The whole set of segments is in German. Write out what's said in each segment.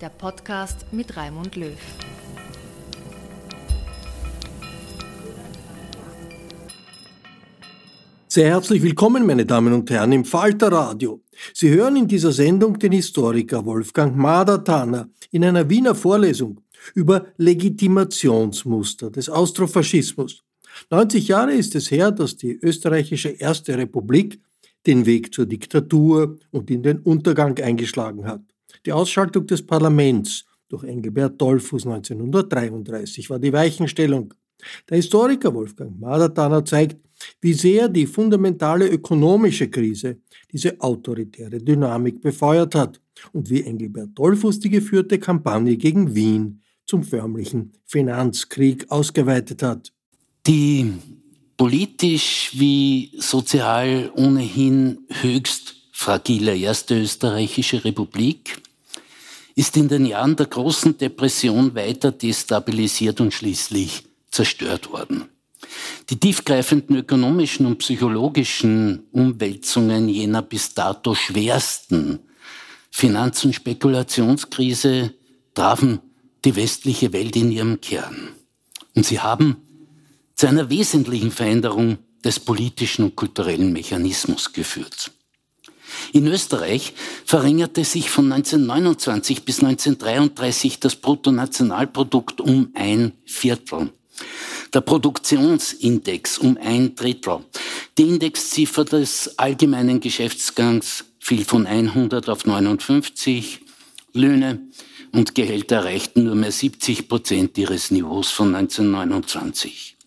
der Podcast mit Raimund Löw. Sehr herzlich willkommen, meine Damen und Herren, im Falterradio. Sie hören in dieser Sendung den Historiker Wolfgang Madertaner in einer Wiener Vorlesung über Legitimationsmuster des Austrofaschismus. 90 Jahre ist es her, dass die österreichische Erste Republik den Weg zur Diktatur und in den Untergang eingeschlagen hat. Die Ausschaltung des Parlaments durch Engelbert Dollfuß 1933 war die Weichenstellung. Der Historiker Wolfgang Madertaner zeigt, wie sehr die fundamentale ökonomische Krise diese autoritäre Dynamik befeuert hat und wie Engelbert Dollfuß die geführte Kampagne gegen Wien zum förmlichen Finanzkrieg ausgeweitet hat. Die politisch wie sozial ohnehin höchst fragile erste österreichische Republik ist in den Jahren der großen Depression weiter destabilisiert und schließlich zerstört worden. Die tiefgreifenden ökonomischen und psychologischen Umwälzungen jener bis dato schwersten Finanz- und Spekulationskrise trafen die westliche Welt in ihrem Kern. Und sie haben zu einer wesentlichen Veränderung des politischen und kulturellen Mechanismus geführt. In Österreich verringerte sich von 1929 bis 1933 das Bruttonationalprodukt um ein Viertel. Der Produktionsindex um ein Drittel. Die Indexziffer des allgemeinen Geschäftsgangs fiel von 100 auf 59. Löhne und Gehälter erreichten nur mehr 70 Prozent ihres Niveaus von 1929.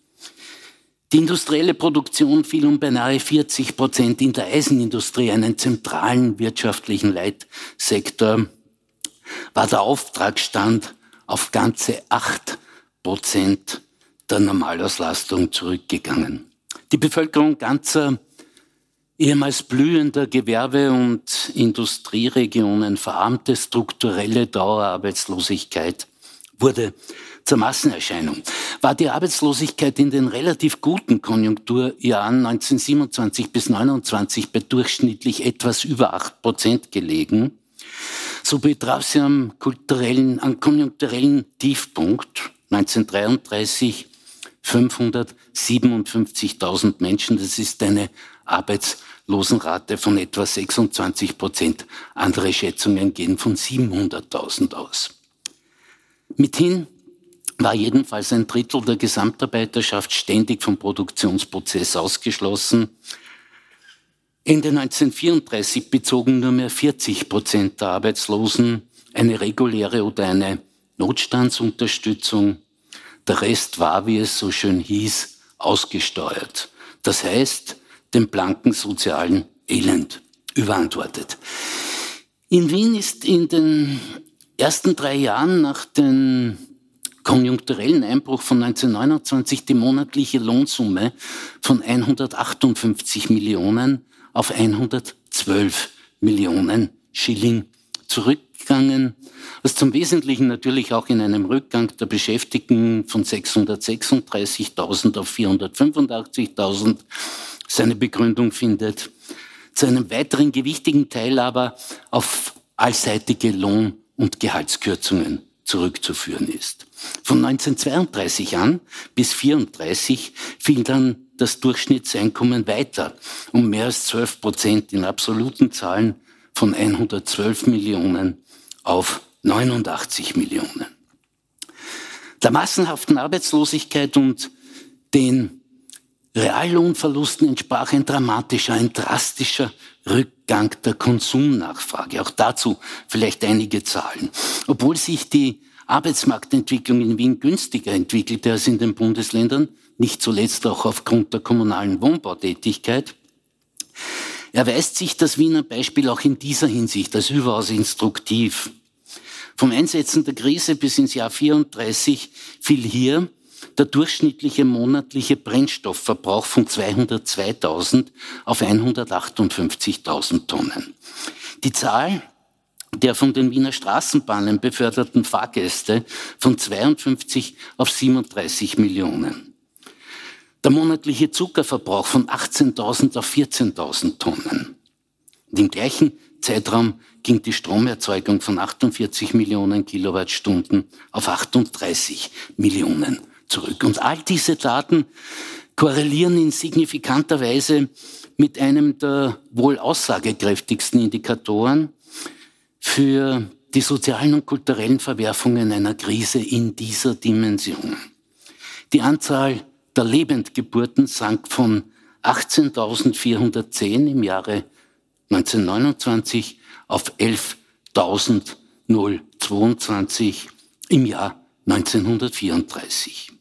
Die industrielle Produktion fiel um beinahe 40 Prozent in der Eisenindustrie, einen zentralen wirtschaftlichen Leitsektor, war der Auftragsstand auf ganze 8 Prozent der Normalauslastung zurückgegangen. Die Bevölkerung ganzer ehemals blühender Gewerbe- und Industrieregionen verarmte strukturelle Dauerarbeitslosigkeit wurde zur Massenerscheinung. War die Arbeitslosigkeit in den relativ guten Konjunkturjahren 1927 bis 1929 bei durchschnittlich etwas über 8 Prozent gelegen, so betraf sie am kulturellen, am konjunkturellen Tiefpunkt 1933 557.000 Menschen. Das ist eine Arbeitslosenrate von etwa 26 Prozent. Andere Schätzungen gehen von 700.000 aus. Mithin war jedenfalls ein Drittel der Gesamtarbeiterschaft ständig vom Produktionsprozess ausgeschlossen. Ende 1934 bezogen nur mehr 40 Prozent der Arbeitslosen eine reguläre oder eine Notstandsunterstützung. Der Rest war, wie es so schön hieß, ausgesteuert. Das heißt, dem blanken sozialen Elend überantwortet. In Wien ist in den ersten drei Jahren nach dem konjunkturellen Einbruch von 1929 die monatliche Lohnsumme von 158 Millionen auf 112 Millionen Schilling zurückgegangen, was zum Wesentlichen natürlich auch in einem Rückgang der Beschäftigten von 636.000 auf 485.000 seine Begründung findet. Zu einem weiteren gewichtigen Teil aber auf allseitige Lohn- und Gehaltskürzungen zurückzuführen ist. Von 1932 an bis 1934 fiel dann das Durchschnittseinkommen weiter um mehr als 12 Prozent in absoluten Zahlen von 112 Millionen auf 89 Millionen. Der massenhaften Arbeitslosigkeit und den Reallohnverlusten entsprach ein dramatischer, ein drastischer Rückgang der Konsumnachfrage. Auch dazu vielleicht einige Zahlen. Obwohl sich die Arbeitsmarktentwicklung in Wien günstiger entwickelte als in den Bundesländern, nicht zuletzt auch aufgrund der kommunalen Wohnbautätigkeit, erweist sich das Wiener Beispiel auch in dieser Hinsicht als überaus instruktiv. Vom Einsetzen der Krise bis ins Jahr 34 fiel hier der durchschnittliche monatliche Brennstoffverbrauch von 202.000 auf 158.000 Tonnen. Die Zahl der von den Wiener Straßenbahnen beförderten Fahrgäste von 52 auf 37 Millionen. Der monatliche Zuckerverbrauch von 18.000 auf 14.000 Tonnen. Und Im gleichen Zeitraum ging die Stromerzeugung von 48 Millionen Kilowattstunden auf 38 Millionen zurück. Und all diese Daten korrelieren in signifikanter Weise mit einem der wohl aussagekräftigsten Indikatoren für die sozialen und kulturellen Verwerfungen einer Krise in dieser Dimension. Die Anzahl der Lebendgeburten sank von 18.410 im Jahre 1929 auf 11.022 im Jahr 1934.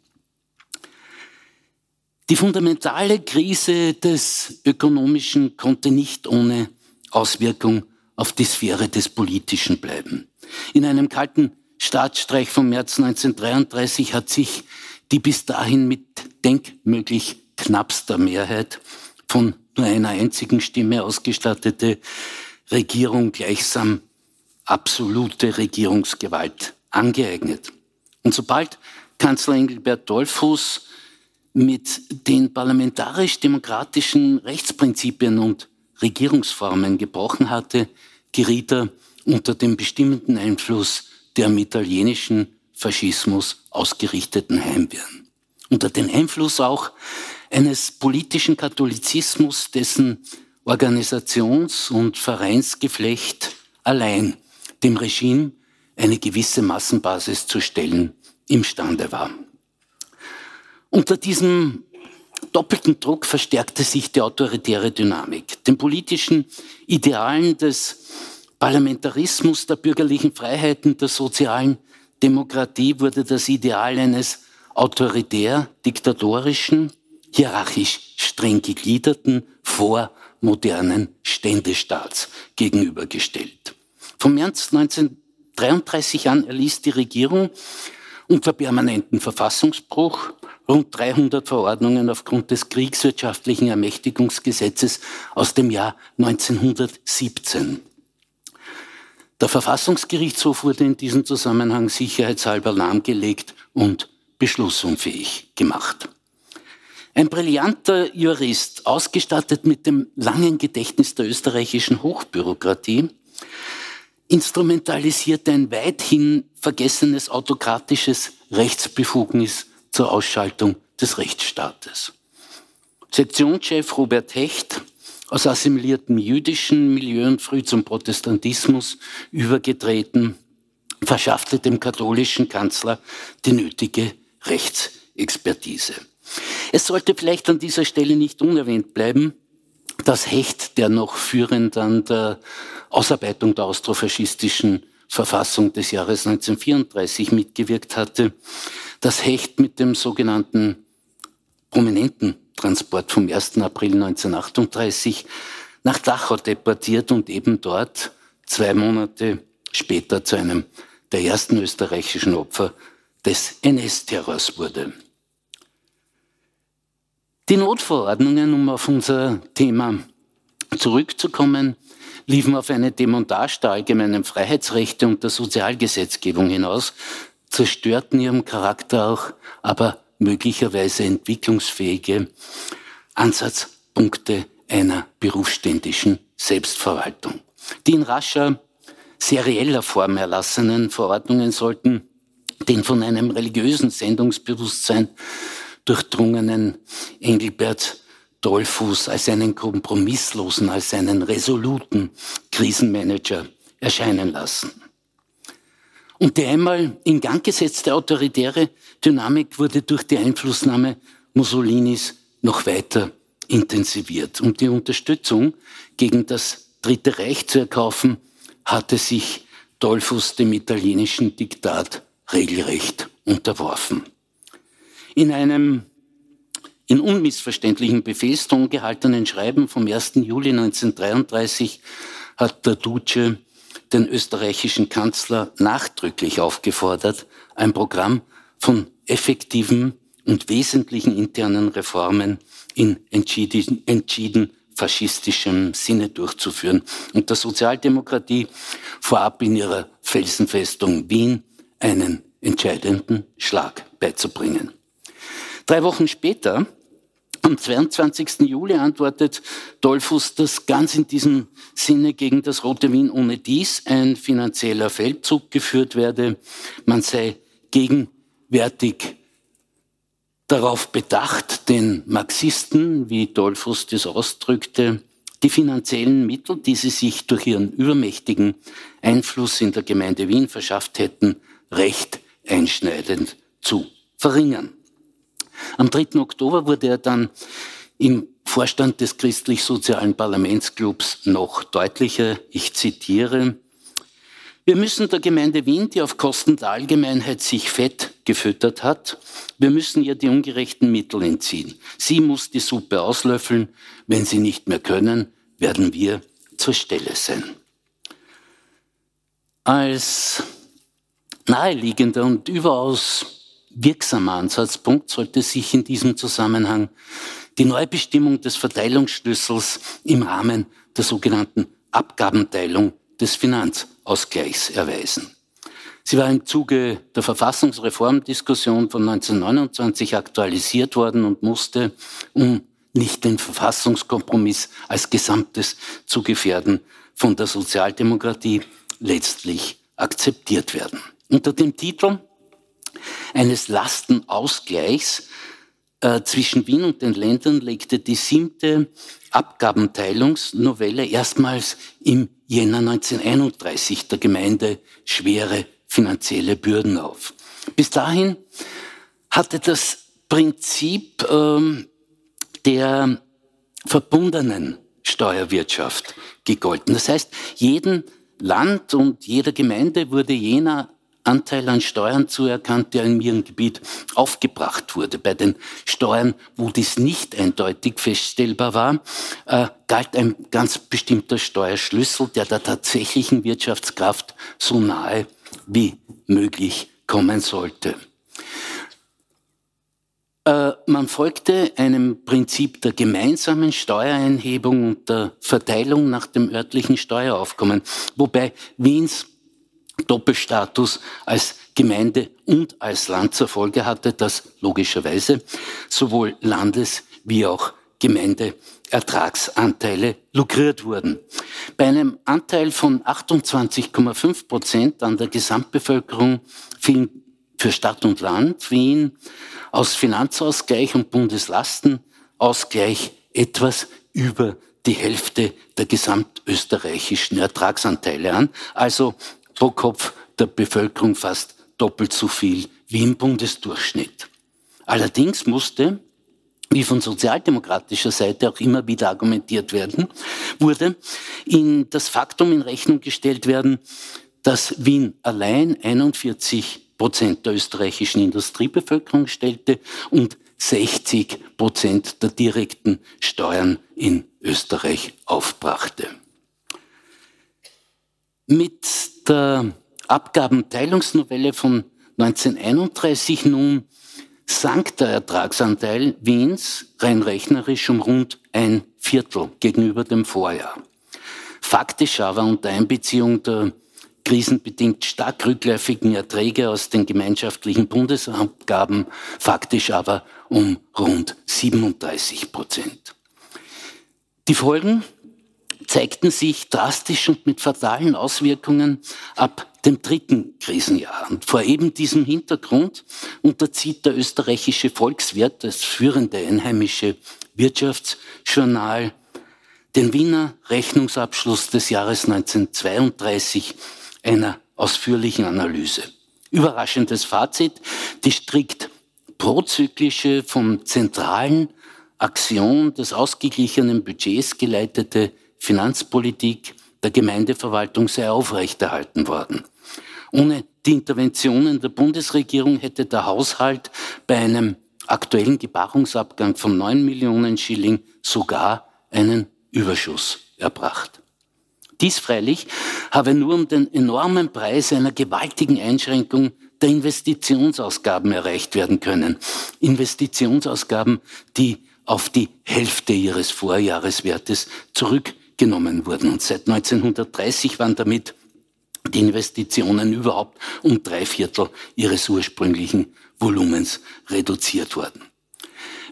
Die fundamentale Krise des Ökonomischen konnte nicht ohne Auswirkung auf die Sphäre des Politischen bleiben. In einem kalten Staatsstreich vom März 1933 hat sich die bis dahin mit denkmöglich knappster Mehrheit von nur einer einzigen Stimme ausgestattete Regierung gleichsam absolute Regierungsgewalt angeeignet. Und sobald Kanzler Engelbert Dollfuß mit den parlamentarisch-demokratischen Rechtsprinzipien und Regierungsformen gebrochen hatte, geriet er unter dem bestimmenden Einfluss der im italienischen Faschismus ausgerichteten Heimwehren. Unter den Einfluss auch eines politischen Katholizismus, dessen Organisations- und Vereinsgeflecht allein dem Regime eine gewisse Massenbasis zu stellen imstande war. Unter diesem doppelten Druck verstärkte sich die autoritäre Dynamik. Den politischen Idealen des Parlamentarismus, der bürgerlichen Freiheiten, der sozialen Demokratie wurde das Ideal eines autoritär, diktatorischen, hierarchisch streng gegliederten, vormodernen Ständestaats gegenübergestellt. Vom März 1933 an erließ die Regierung unter permanenten Verfassungsbruch rund 300 Verordnungen aufgrund des kriegswirtschaftlichen Ermächtigungsgesetzes aus dem Jahr 1917. Der Verfassungsgerichtshof wurde in diesem Zusammenhang sicherheitshalber lahmgelegt und beschlussunfähig gemacht. Ein brillanter Jurist, ausgestattet mit dem langen Gedächtnis der österreichischen Hochbürokratie, instrumentalisierte ein weithin vergessenes autokratisches Rechtsbefugnis zur Ausschaltung des Rechtsstaates. Sektionschef Robert Hecht, aus assimiliertem jüdischen Milieu und früh zum Protestantismus übergetreten, verschaffte dem katholischen Kanzler die nötige Rechtsexpertise. Es sollte vielleicht an dieser Stelle nicht unerwähnt bleiben, dass Hecht, der noch führend an der Ausarbeitung der austrofaschistischen Verfassung des Jahres 1934 mitgewirkt hatte, das Hecht mit dem sogenannten prominenten Transport vom 1. April 1938 nach Dachau deportiert und eben dort zwei Monate später zu einem der ersten österreichischen Opfer des NS-Terrors wurde. Die Notverordnungen, um auf unser Thema zurückzukommen, liefen auf eine Demontage der allgemeinen Freiheitsrechte und der Sozialgesetzgebung hinaus, zerstörten ihrem Charakter auch aber möglicherweise entwicklungsfähige Ansatzpunkte einer berufsständischen Selbstverwaltung. Die in rascher, serieller Form erlassenen Verordnungen sollten den von einem religiösen Sendungsbewusstsein durchdrungenen Engelbert Dollfuß als einen kompromisslosen, als einen resoluten Krisenmanager erscheinen lassen. Und die einmal in Gang gesetzte autoritäre Dynamik wurde durch die Einflussnahme Mussolinis noch weiter intensiviert. Um die Unterstützung gegen das Dritte Reich zu erkaufen, hatte sich Dollfuß dem italienischen Diktat regelrecht unterworfen. In einem in unmissverständlichen Befehlston gehaltenen Schreiben vom 1. Juli 1933 hat der Duce den österreichischen Kanzler nachdrücklich aufgefordert, ein Programm von effektiven und wesentlichen internen Reformen in entschieden, entschieden faschistischem Sinne durchzuführen und der Sozialdemokratie vorab in ihrer Felsenfestung Wien einen entscheidenden Schlag beizubringen. Drei Wochen später, am 22. Juli, antwortet Dollfuß, dass ganz in diesem Sinne gegen das Rote Wien ohne dies ein finanzieller Feldzug geführt werde. Man sei gegenwärtig darauf bedacht, den Marxisten, wie Dollfuß das ausdrückte, die finanziellen Mittel, die sie sich durch ihren übermächtigen Einfluss in der Gemeinde Wien verschafft hätten, recht einschneidend zu verringern. Am 3. Oktober wurde er dann im Vorstand des christlich-sozialen Parlamentsclubs noch deutlicher. Ich zitiere, wir müssen der Gemeinde Wien, die auf Kosten der Allgemeinheit sich fett gefüttert hat, wir müssen ihr die ungerechten Mittel entziehen. Sie muss die Suppe auslöffeln. Wenn sie nicht mehr können, werden wir zur Stelle sein. Als naheliegender und überaus wirksamer Ansatzpunkt sollte sich in diesem Zusammenhang die Neubestimmung des Verteilungsschlüssels im Rahmen der sogenannten Abgabenteilung des Finanzausgleichs erweisen. Sie war im Zuge der Verfassungsreformdiskussion von 1929 aktualisiert worden und musste, um nicht den Verfassungskompromiss als Gesamtes zu gefährden, von der Sozialdemokratie letztlich akzeptiert werden. Unter dem Titel eines Lastenausgleichs äh, zwischen Wien und den Ländern legte die siebte Abgabenteilungsnovelle erstmals im Jänner 1931 der Gemeinde schwere finanzielle Bürden auf. Bis dahin hatte das Prinzip ähm, der verbundenen Steuerwirtschaft gegolten. Das heißt, jedem Land und jeder Gemeinde wurde jener Anteil an Steuern zuerkannt, der in ihrem Gebiet aufgebracht wurde. Bei den Steuern, wo dies nicht eindeutig feststellbar war, äh, galt ein ganz bestimmter Steuerschlüssel, der der tatsächlichen Wirtschaftskraft so nahe wie möglich kommen sollte. Äh, man folgte einem Prinzip der gemeinsamen Steuereinhebung und der Verteilung nach dem örtlichen Steueraufkommen, wobei Wiens Doppelstatus als Gemeinde und als Land zur Folge hatte, dass logischerweise sowohl Landes- wie auch Gemeindeertragsanteile lukriert wurden. Bei einem Anteil von 28,5 Prozent an der Gesamtbevölkerung fielen für Stadt und Land Wien aus Finanzausgleich und Bundeslastenausgleich etwas über die Hälfte der gesamtösterreichischen Ertragsanteile an, also pro Kopf der Bevölkerung fast doppelt so viel wie im Bundesdurchschnitt. Allerdings musste, wie von sozialdemokratischer Seite auch immer wieder argumentiert werden, wurde in das Faktum in Rechnung gestellt werden, dass Wien allein 41 Prozent der österreichischen Industriebevölkerung stellte und 60 Prozent der direkten Steuern in Österreich aufbrachte. Mit der Abgabenteilungsnovelle von 1931 nun sank der Ertragsanteil Wiens rein rechnerisch um rund ein Viertel gegenüber dem Vorjahr. Faktisch aber unter Einbeziehung der krisenbedingt stark rückläufigen Erträge aus den gemeinschaftlichen Bundesabgaben faktisch aber um rund 37 Prozent. Die Folgen zeigten sich drastisch und mit fatalen Auswirkungen ab dem dritten Krisenjahr. Und vor eben diesem Hintergrund unterzieht der österreichische Volkswirt, das führende einheimische Wirtschaftsjournal, den Wiener Rechnungsabschluss des Jahres 1932 einer ausführlichen Analyse. Überraschendes Fazit, die strikt prozyklische, vom zentralen Aktion des ausgeglichenen Budgets geleitete Finanzpolitik der Gemeindeverwaltung sei aufrechterhalten worden. Ohne die Interventionen der Bundesregierung hätte der Haushalt bei einem aktuellen Gebarungsabgang von 9 Millionen Schilling sogar einen Überschuss erbracht. Dies freilich habe nur um den enormen Preis einer gewaltigen Einschränkung der Investitionsausgaben erreicht werden können. Investitionsausgaben, die auf die Hälfte ihres Vorjahreswertes zurückgenommen wurden. Und seit 1930 waren damit die Investitionen überhaupt um drei Viertel ihres ursprünglichen Volumens reduziert worden.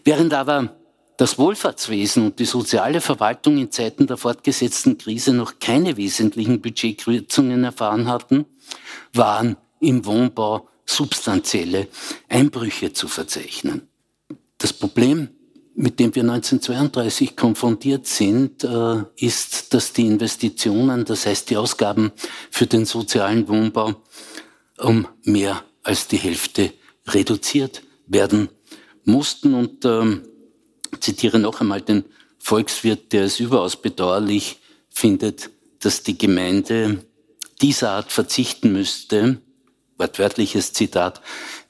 Während aber das Wohlfahrtswesen und die soziale Verwaltung in Zeiten der fortgesetzten Krise noch keine wesentlichen Budgetkürzungen erfahren hatten, waren im Wohnbau substanzielle Einbrüche zu verzeichnen. Das Problem, mit dem wir 1932 konfrontiert sind, äh, ist, dass die Investitionen, das heißt die Ausgaben für den sozialen Wohnbau, um mehr als die Hälfte reduziert werden mussten. Und ähm, zitiere noch einmal den Volkswirt, der es überaus bedauerlich findet, dass die Gemeinde dieser Art verzichten müsste, wortwörtliches Zitat,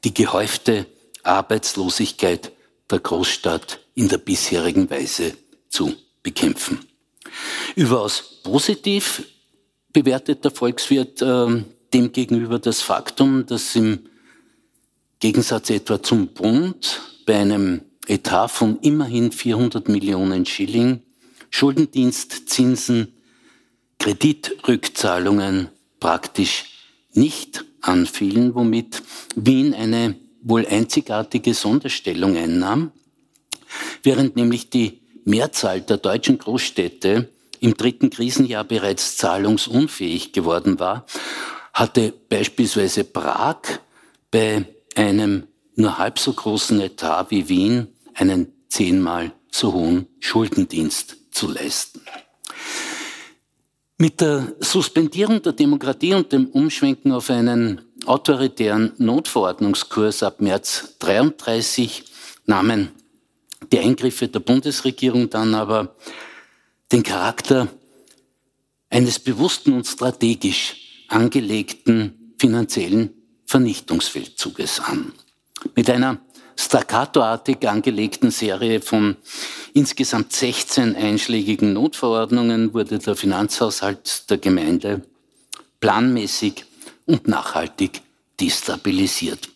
die gehäufte Arbeitslosigkeit der Großstadt in der bisherigen Weise zu bekämpfen. Überaus positiv bewertet der Volkswirt äh, demgegenüber das Faktum, dass im Gegensatz etwa zum Bund bei einem Etat von immerhin 400 Millionen Schilling, Schuldendienstzinsen, Kreditrückzahlungen praktisch nicht anfielen, womit Wien eine wohl einzigartige Sonderstellung einnahm, während nämlich die Mehrzahl der deutschen Großstädte im dritten Krisenjahr bereits zahlungsunfähig geworden war, hatte beispielsweise Prag bei einem nur halb so großen Etat wie Wien einen zehnmal so hohen Schuldendienst zu leisten. Mit der Suspendierung der Demokratie und dem Umschwenken auf einen autoritären Notverordnungskurs ab März 33 nahmen die Eingriffe der Bundesregierung dann aber den Charakter eines bewussten und strategisch angelegten finanziellen Vernichtungsfeldzuges an. Mit einer staccatoartig angelegten Serie von insgesamt 16 einschlägigen Notverordnungen wurde der Finanzhaushalt der Gemeinde planmäßig und nachhaltig destabilisiert.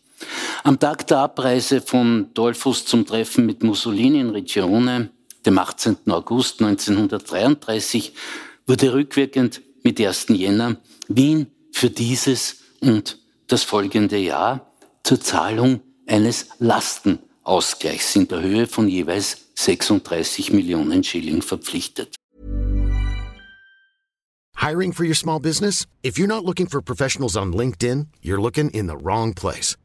Am Tag der Abreise von Dolphus zum Treffen mit Mussolini in Regione, dem 18. August 1933, wurde rückwirkend mit 1. Jänner Wien für dieses und das folgende Jahr zur Zahlung eines Lastenausgleichs in der Höhe von jeweils 36 Millionen Schilling verpflichtet. Hiring for your small business? If you're not looking for professionals on LinkedIn, you're looking in the wrong place.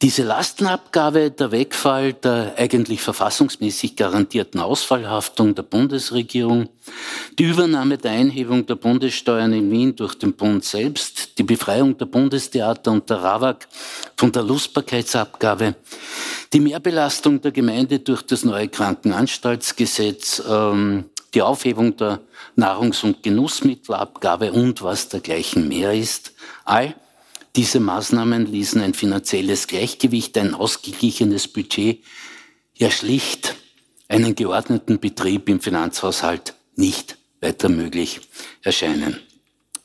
Diese Lastenabgabe, der Wegfall der eigentlich verfassungsmäßig garantierten Ausfallhaftung der Bundesregierung, die Übernahme der Einhebung der Bundessteuern in Wien durch den Bund selbst, die Befreiung der Bundestheater und der RAWAG von der Lustbarkeitsabgabe, die Mehrbelastung der Gemeinde durch das neue Krankenanstaltsgesetz, ähm, die Aufhebung der Nahrungs- und Genussmittelabgabe und was dergleichen mehr ist, all diese Maßnahmen ließen ein finanzielles Gleichgewicht, ein ausgeglichenes Budget, ja schlicht einen geordneten Betrieb im Finanzhaushalt nicht weiter möglich erscheinen.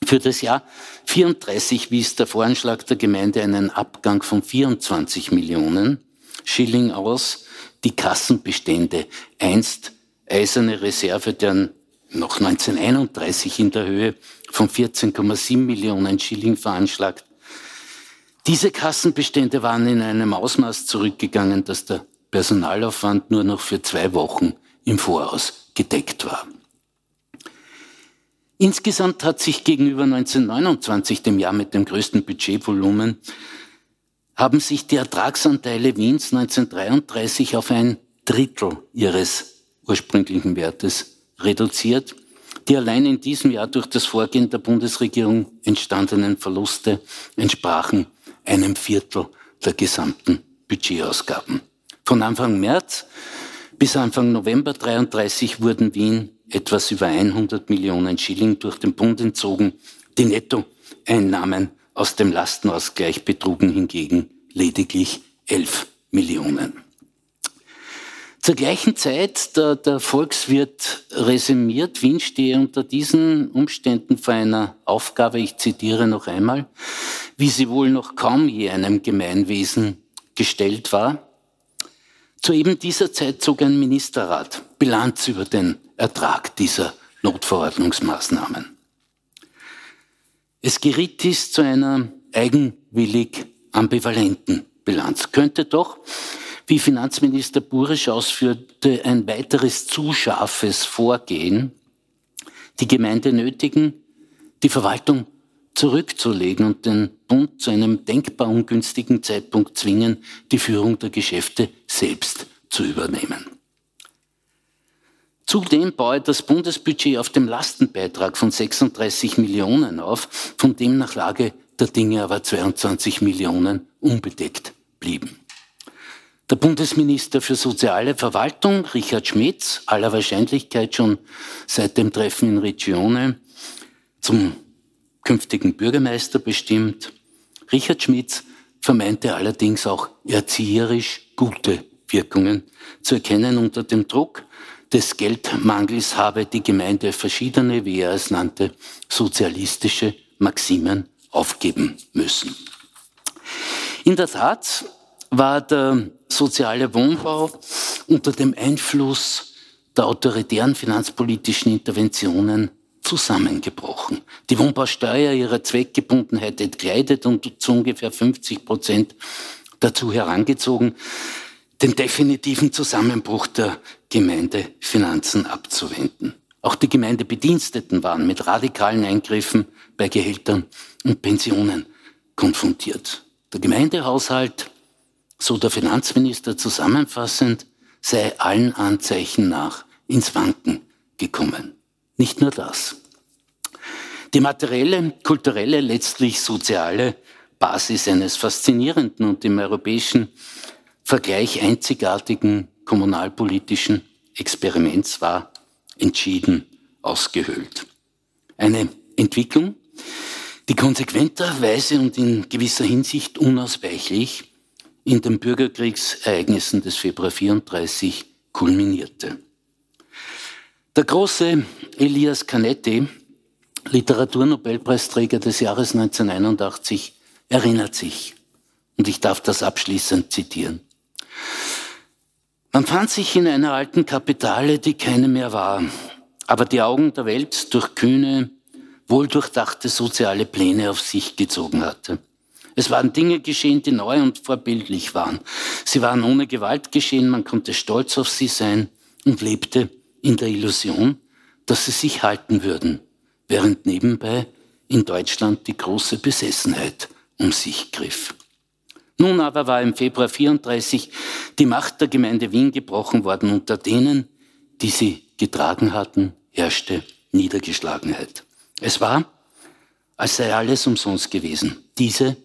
Für das Jahr 34 wies der Voranschlag der Gemeinde einen Abgang von 24 Millionen Schilling aus. Die Kassenbestände, einst eiserne Reserve, deren noch 1931 in der Höhe von 14,7 Millionen Schilling veranschlagt, diese Kassenbestände waren in einem Ausmaß zurückgegangen, dass der Personalaufwand nur noch für zwei Wochen im Voraus gedeckt war. Insgesamt hat sich gegenüber 1929, dem Jahr mit dem größten Budgetvolumen, haben sich die Ertragsanteile Wiens 1933 auf ein Drittel ihres ursprünglichen Wertes reduziert. Die allein in diesem Jahr durch das Vorgehen der Bundesregierung entstandenen Verluste entsprachen einem Viertel der gesamten Budgetausgaben. Von Anfang März bis Anfang November 33 wurden Wien etwas über 100 Millionen Schilling durch den Bund entzogen. Die Nettoeinnahmen aus dem Lastenausgleich betrugen hingegen lediglich 11 Millionen. Zur gleichen Zeit, der, der Volkswirt resümiert, Wien stehe unter diesen Umständen vor einer Aufgabe, ich zitiere noch einmal, wie sie wohl noch kaum je einem Gemeinwesen gestellt war. Zu eben dieser Zeit zog ein Ministerrat Bilanz über den Ertrag dieser Notverordnungsmaßnahmen. Es geriet dies zu einer eigenwillig ambivalenten Bilanz. Könnte doch wie Finanzminister Burisch ausführte, ein weiteres zu scharfes Vorgehen, die Gemeinde nötigen, die Verwaltung zurückzulegen und den Bund zu einem denkbar ungünstigen Zeitpunkt zwingen, die Führung der Geschäfte selbst zu übernehmen. Zudem baue das Bundesbudget auf dem Lastenbeitrag von 36 Millionen auf, von dem nach Lage der Dinge aber 22 Millionen unbedeckt blieben. Der Bundesminister für soziale Verwaltung, Richard Schmitz, aller Wahrscheinlichkeit schon seit dem Treffen in Regione zum künftigen Bürgermeister bestimmt. Richard Schmitz vermeinte allerdings auch erzieherisch gute Wirkungen zu erkennen. Unter dem Druck des Geldmangels habe die Gemeinde verschiedene, wie er es nannte, sozialistische Maximen aufgeben müssen. In der Tat war der soziale Wohnbau unter dem Einfluss der autoritären finanzpolitischen Interventionen zusammengebrochen. Die Wohnbausteuer ihrer Zweckgebundenheit entkleidet und zu ungefähr 50 Prozent dazu herangezogen, den definitiven Zusammenbruch der Gemeindefinanzen abzuwenden. Auch die Gemeindebediensteten waren mit radikalen Eingriffen bei Gehältern und Pensionen konfrontiert. Der Gemeindehaushalt so der Finanzminister zusammenfassend, sei allen Anzeichen nach ins Wanken gekommen. Nicht nur das. Die materielle, kulturelle, letztlich soziale Basis eines faszinierenden und im europäischen Vergleich einzigartigen kommunalpolitischen Experiments war entschieden ausgehöhlt. Eine Entwicklung, die konsequenterweise und in gewisser Hinsicht unausweichlich in den Bürgerkriegsereignissen des Februar 34 kulminierte. Der große Elias Canetti, Literaturnobelpreisträger des Jahres 1981, erinnert sich, und ich darf das abschließend zitieren. Man fand sich in einer alten Kapitale, die keine mehr war, aber die Augen der Welt durch kühne, wohldurchdachte soziale Pläne auf sich gezogen hatte. Es waren Dinge geschehen, die neu und vorbildlich waren. Sie waren ohne Gewalt geschehen, man konnte stolz auf sie sein und lebte in der Illusion, dass sie sich halten würden, während nebenbei in Deutschland die große Besessenheit um sich griff. Nun aber war im Februar 34 die Macht der Gemeinde Wien gebrochen worden. Unter denen, die sie getragen hatten, herrschte Niedergeschlagenheit. Es war, als sei alles umsonst gewesen. Diese,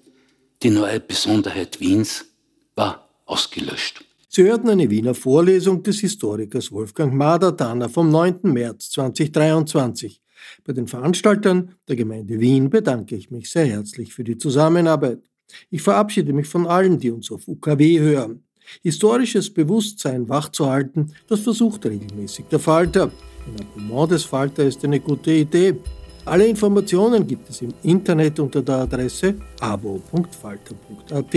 die neue Besonderheit Wiens, war ausgelöscht. Sie hörten eine Wiener Vorlesung des Historikers Wolfgang Madertaner vom 9. März 2023. Bei den Veranstaltern der Gemeinde Wien bedanke ich mich sehr herzlich für die Zusammenarbeit. Ich verabschiede mich von allen, die uns auf UKW hören. Historisches Bewusstsein wachzuhalten, das versucht regelmäßig der Falter. Ein Abonnement des Falter ist eine gute Idee. Alle Informationen gibt es im Internet unter der Adresse abo.falter.at.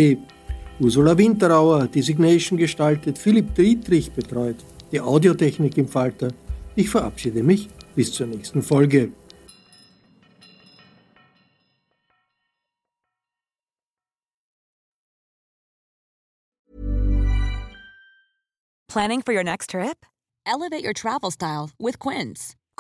Ursula Winterauer hat Designation gestaltet, Philipp Dietrich betreut die Audiotechnik im Falter. Ich verabschiede mich bis zur nächsten Folge. Planning for your next trip? Elevate your travel style with Quince.